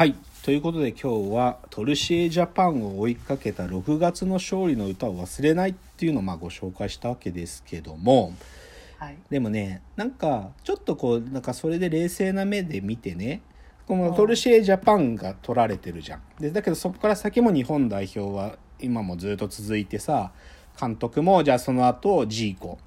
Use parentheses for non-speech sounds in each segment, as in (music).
はい。ということで今日はトルシエジャパンを追いかけた6月の勝利の歌を忘れないっていうのをまあご紹介したわけですけども。はい。でもねなんかちょっとこうなんかそれで冷静な目で見てねこのうん。トルシエジャパンが取られてるじゃん。でだけどそこから先も日本代表は今もずっと続いてさ監督もじゃあその後ジーコ。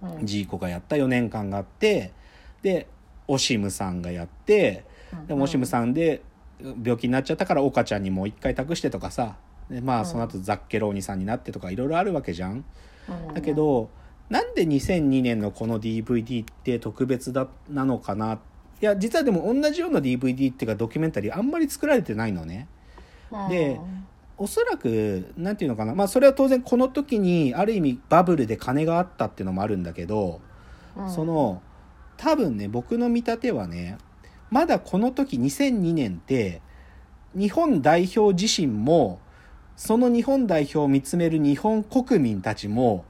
うん。ジーコがやった4年間があってでオシムさんがやってでもオシムさんで病気になっちゃったから岡ちゃんにもう一回託してとかさ。でまあその後ザッケローニさんになってとかいろいろあるわけじゃん。うん。だけ、どなんで2002年のこの DVD って特別だなのかな？いや実はでも同じような DVD っていうかドキュメンタリーあんまり作られてないのね。うん。でおそらくなんていうのかな？まあそれは当然この時にある意味バブルで金があったっていうのもあるんだけど、うん。そ、の多分ね僕の見立てはねまだこの時2002年って日本代表自身もその日本代表を見つめる日本国民たちも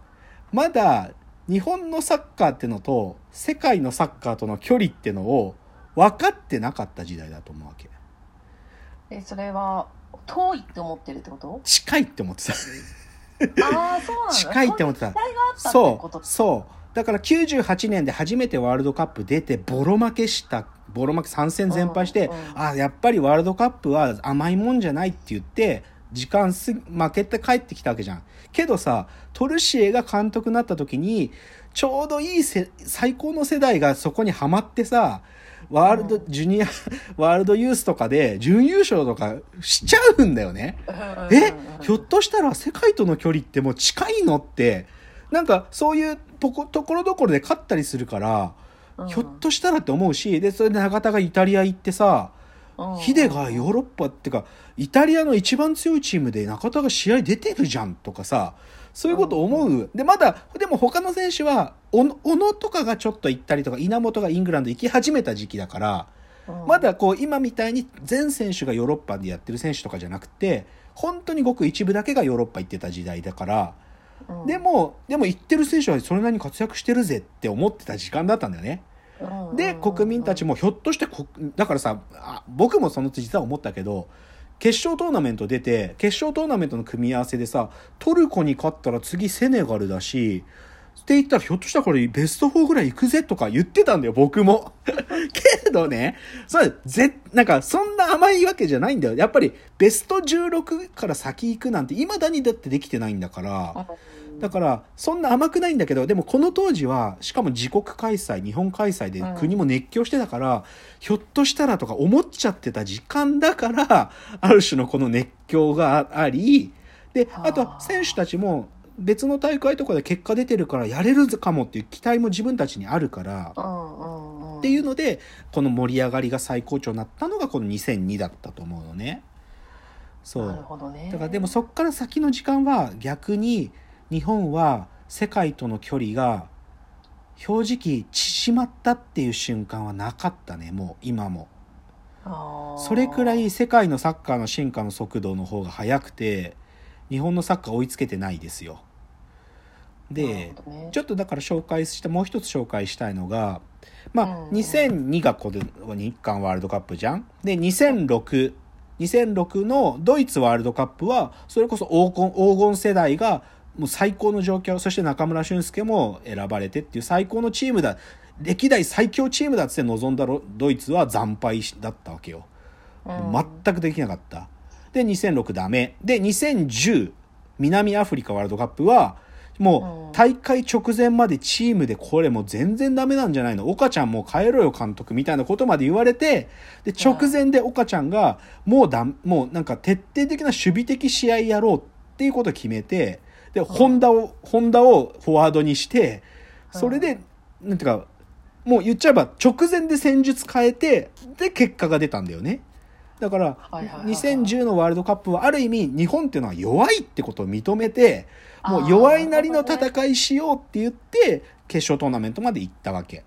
まだ日本のサッカーってのと世界のサッカーとの距離ってのを分かってなかった時代だと思うわけ。え、それは、遠いって思ってるってこと？近いって思ってた。ああ、そうなんだ。近いって思ってた。そういう時代があったってそうことそうだから98年で初めてワールドカップ出てボロ負けしたボロ負け3戦全敗して、あやっぱりワールドカップは甘いもんじゃないって言って時間す負けて帰ってきたわけじゃん。けどさトルシエが監督になった時にちょうどいいせ最高の世代がそこにはまってさワールド、うん。ジュニア (laughs) ワールドユースとかで準優勝とかしちゃうんだよね。うんえ？ひょっとしたら世界との距離ってもう近いのってなんかそういうとこところどころで勝ったりするから、うんひょっとしたらって思うしでそれで永田がイタリア行ってさ、うん。ヒデがヨーロッパってかイタリアの一番強いチームで中田が試合出てるじゃんとかさそういうこと思う、でまだでも他の選手は小野とかがちょっと行ったりとか稲本がイングランド行き始めた時期だから。うん。まだこう今みたいに全選手がヨーロッパでやってる選手とかじゃなくて本当にごく一部だけがヨーロッパ行ってた時代だから、うん。でもでも行ってる選手はそれなりに活躍してるぜって思ってた時間だったんだよね。うんで国民たちもひょっとしてこだからさあ僕もその実は思ったけど決勝トーナメント出て決勝トーナメントの組み合わせでさトルコに勝ったら次セネガルだしって言ったらひょっとしたらこれベスト4ぐらい行くぜとか言ってたんだよ僕も。(laughs) けどねそれぜなんかそんな甘いわけじゃないんだよやっぱりベスト16から先行くなんて未だにだってできてないんだから。だからそんな甘くないんだけどでもこの当時はしかも自国開催日本開催でうん国も熱狂してたから、ひょっとしたらとか思っちゃってた時間だからある種のこの熱狂がありではああとは選手たちも別の大会とかで結果出てるからやれるかもっていう期待も自分たちにあるから。うんうんうんっていうのでこの盛り上がりが最高潮になったのがこの2002だったと思うのね。そうなるほどねだからでもそっから先の時間は逆に日本は世界との距離が正直縮まったっていう瞬間はなかったねもう今も。それくらい世界のサッカーの進化の速度の方が速くて日本のサッカー追いつけてないですよ。でね。ちょっとだから紹介してもう一つ紹介したいのがまあうん2002がこの日韓ワールドカップじゃん。で2006 2006のドイツワールドカップはそれこそ黄金黄金世代がもう最高の状況そして中村俊輔も選ばれてっていう最高のチームだ歴代最強チームだって臨んだロドイツは惨敗だったわけよ。うん全くできなかった。で、2006ダメ。で、2010南アフリカワールドカップは、もうんう大会直前までチームでこれもう全然ダメなんじゃないの岡ちゃんもう帰ろよ監督みたいなことまで言われて、で、直前で岡ちゃんがもうだ、もうなんか徹底的な守備的試合やろうっていうことを決めて、で、ホンダを、ホンダをフォワードにして、それで、なんていうか、もう言っちゃえば直前で戦術変えて、で、結果が出たんだよね。だから、はいはいはいはい2010のワールドカップはある意味日本っていうのは弱いってことを認めて、もう弱いなりの戦いしようって言って、決勝トーナメントまで行ったわけ。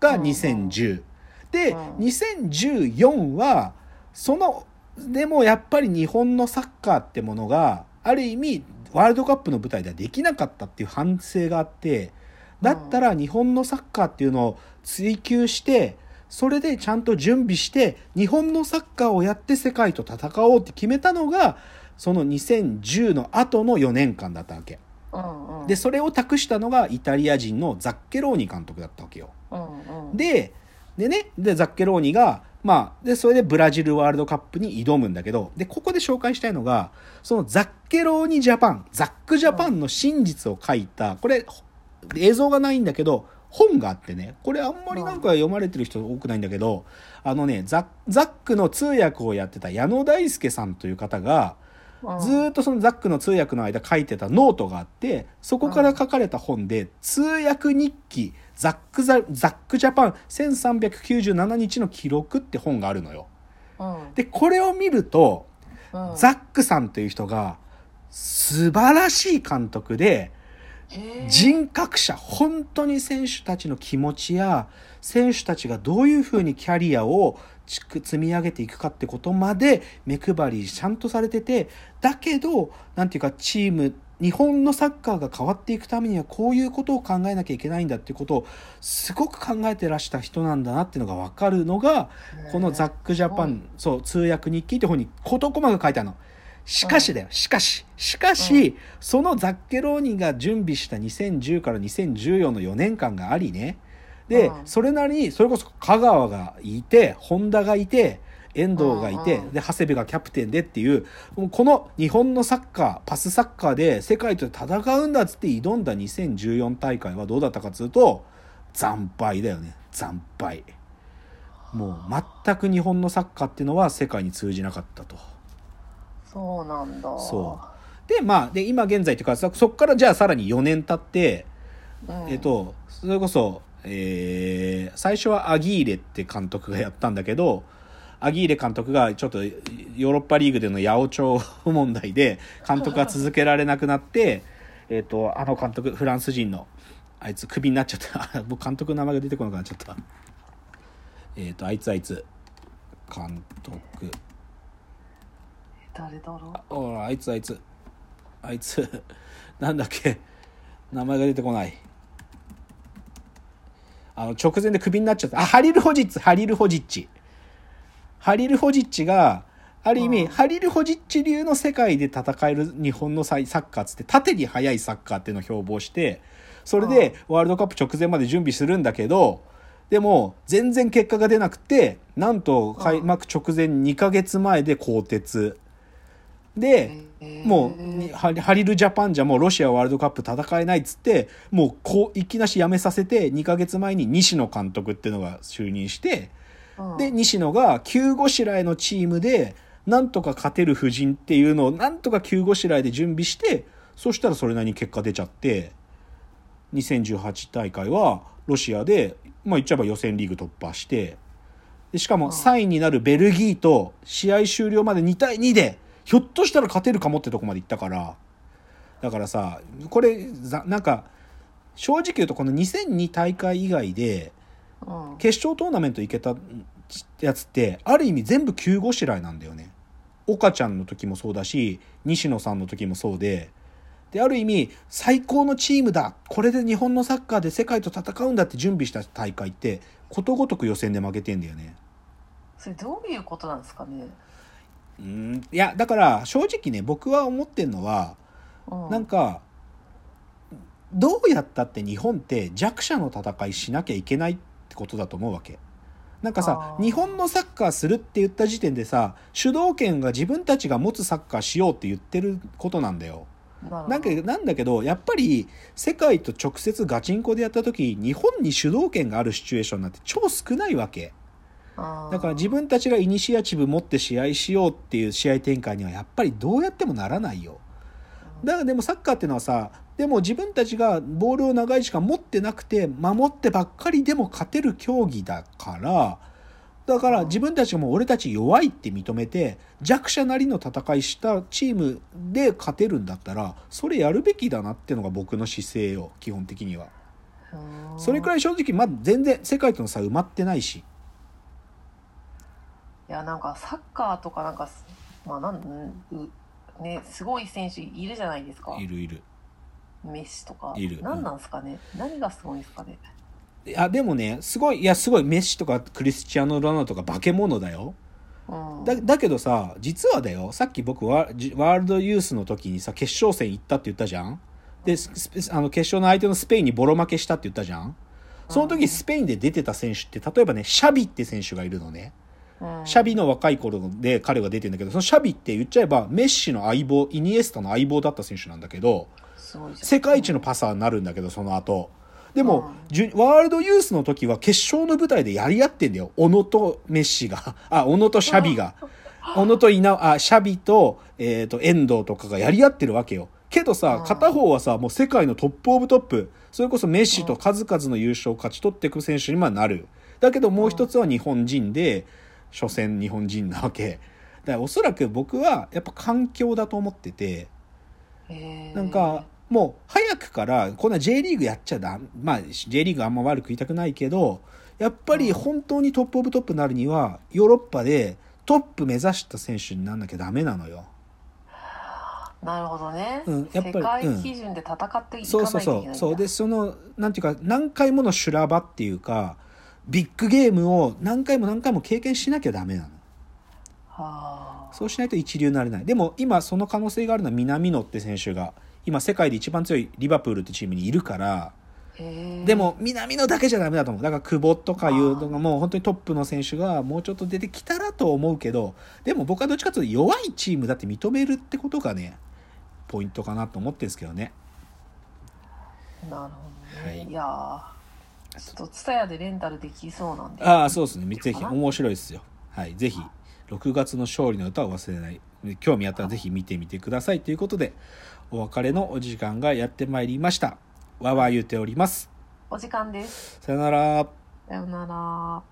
がうん2010。で、うん2014は、その、でもやっぱり日本のサッカーってものが、ある意味、ワールドカップの舞台ではできなかったっていう反省があって、だったら日本のサッカーっていうのを追求して、それでちゃんと準備して日本のサッカーをやって世界と戦おうって決めたのがその2010の後の4年間だったわけ。うんうんでそれを託したのがイタリア人のザッケローニ監督だったわけよ。うんうんででねでザッケローニがまあでそれでブラジルワールドカップに挑むんだけどでここで紹介したいのがそのザッケローニジャパンザックジャパンの真実を書いたこれ映像がないんだけど本があってねこれあんまりなんか読まれてる人多くないんだけどあのねザザックの通訳をやってた矢野大輔さんという方がずーっとそのザックの通訳の間書いてたノートがあってそこから書かれた本で通訳日記ザックザザックジャパン1397日の記録って本があるのよ。うん。でこれを見るとうん。ザックさんという人が素晴らしい監督で人格者本当に選手たちの気持ちや選手たちがどういうふうにキャリアを積み上げていくかってことまで目配りちゃんとされててだけどなんていうかチーム日本のサッカーが変わっていくためにはこういうことを考えなきゃいけないんだっていうことをすごく考えてらした人なんだなっていうのが分かるのがこのザックジャパン、そう、通訳日記って本に事細かく書いてあるの。しかしだよ、しかし、しかし、そのザッケローニが準備した2010から2014の4年間がありね。で、うんそれなりに、それこそ香川がいて、本田がいて、遠藤がいて、うんうんで、長谷部がキャプテンでっていう、この日本のサッカー、パスサッカーで世界と戦うんだっつって挑んだ2014大会はどうだったかっつうと、惨敗だよね。惨敗。もう全く日本のサッカーっていうのは世界に通じなかったと。そうなんだそで、まあ、で、今現在というか、そそこからじゃあさらに4年経って、うんえっと、それこそ、えー最初はアギーレって監督がやったんだけど、アギーレ監督がちょっとヨーロッパリーグでの八百長問題で監督が続けられなくなって、(laughs) えっと、あの監督、フランス人の、あいつクビになっちゃった。(laughs) もう監督の名前が出てこなくなっちゃった。えっと、あいつあいつ、監督。誰だろう？ほらあいつあいつあいつなんだっけ？名前が出てこないあの直前でクビになっちゃった。あハリル・ホジッチハリル・ホジッチ。ハリル・ホジッチがある意味、うん。ハリル・ホジッチ流の世界で戦える日本のサッカーっつって縦に速いサッカーっていうのを標榜してそれでワールドカップ直前まで準備するんだけどでも全然結果が出なくてなんと開幕直前2ヶ月前で更迭。で、もうにハリハリルジャパンじゃもうロシアワールドカップ戦えないっつってもうこういきなし辞めさせて2ヶ月前に西野監督っていうのが就任してうん。で西野が急ごしらえのチームでなんとか勝てる布陣っていうのをなんとか急ごしらえで準備してそしたらそれなりに結果出ちゃって2018大会はロシアで、まあ、言っちゃえば予選リーグ突破してでしかも3位になるベルギーと試合終了まで2対2でひょっとしたら勝てるかもってとこまで行ったから。だからさこれざなんか正直言うとこの2002大会以外でうん。決勝トーナメント行けたやつってある意味全部急ごしらえなんだよね。岡ちゃんの時もそうだし西野さんの時もそうで。である意味最高のチームだ。これで日本のサッカーで世界と戦うんだって準備した大会ってことごとく予選で負けてんだよね。それどういうことなんですかねうんいやだから正直ね僕は思ってんのはうんなんかどうやったって日本って弱者の戦いしなきゃいけないってことだと思うわけ。なんかさ日本のサッカーするって言った時点でさ主導権が自分たちが持つサッカーしようって言ってることなんだよ。なんかなんだけどやっぱり世界と直接ガチンコでやった時日本に主導権があるシチュエーションなんて超少ないわけ。だから自分たちがイニシアチブ持って試合しようっていう試合展開にはやっぱりどうやってもならないよ。だからでもサッカーっていうのはさでも自分たちがボールを長い時間持ってなくて守ってばっかりでも勝てる競技だからだから自分たちがもう俺たち弱いって認めて弱者なりの戦いしたチームで勝てるんだったらそれやるべきだなっていうのが僕の姿勢よ基本的には。うんそれくらい正直まだ全然世界との差埋まってないし。いやなんかサッカーとかなんかすまあなんうねすごい選手いるじゃないですか。いるいる。メッシとか。いる。何なんですかね、何がすごいんですかね？いやでもねすごいいやすごいメッシとかクリスチアーノ・ロナウドとか化け物だよ。うん。だだけどさ実はだよさっき僕ワールドユースの時にさ決勝戦行ったって言ったじゃん。であの決勝の相手のスペインにボロ負けしたって言ったじゃん。その時スペインで出てた選手って例えばねシャビって選手がいるのね。うんシャビの若い頃で彼が出てるんだけどそのシャビって言っちゃえばメッシの相棒イニエスタの相棒だった選手なんだけど世界一のパサーになるんだけどその後。でも、ワールドユースの時は決勝の舞台でやり合ってんだよ。小野とメッシが。あ小野とシャビが。(laughs) 小野と稲あシャビと,、えー、と遠藤とかがやり合ってるわけよ。けどさうん。片方はさもう世界のトップオブトップ。それこそメッシと数々の優勝を勝ち取っていく選手にまあなる。だけどもう一つは日本人で所詮日本人なわけ。だからおそらく僕はやっぱ環境だと思っててなんかもう早くからこんな J リーグやっちゃだまあ J リーグあんま悪く言いたくないけどやっぱり本当にトップオブトップになるにはヨーロッパでトップ目指した選手になんなきゃダメなのよ。なるほどね、うんやっぱり世界うん基準で戦っていかそうそうないといけないんだ。そう。そう。でそのなんていうか何回もの修羅場っていうかビッグゲームを何回も何回も経験しなきゃダメなの。はあ。そうしないと一流になれない。でも今その可能性があるのは南野って選手が。今世界で一番強いリバプールってチームにいるから。でも南野だけじゃダメだと思う。だから久保とかいうのがもう本当にトップの選手がもうちょっと出てきたらと思うけど。でも僕はどっちかというと弱いチームだって認めるってことがねポイントかなと思ってるんですけどね。なるほどね、はい。い、やーちょっとツタヤでレンタルできそうなんで。ああそうですね。ぜひ面白いですよ。はい。ぜひ6月の勝利の歌を忘れない。興味あったらぜひ見てみてください。ということでお別れのお時間がやってまいりました。わーわー言うております。お時間です。さよなら。さようなら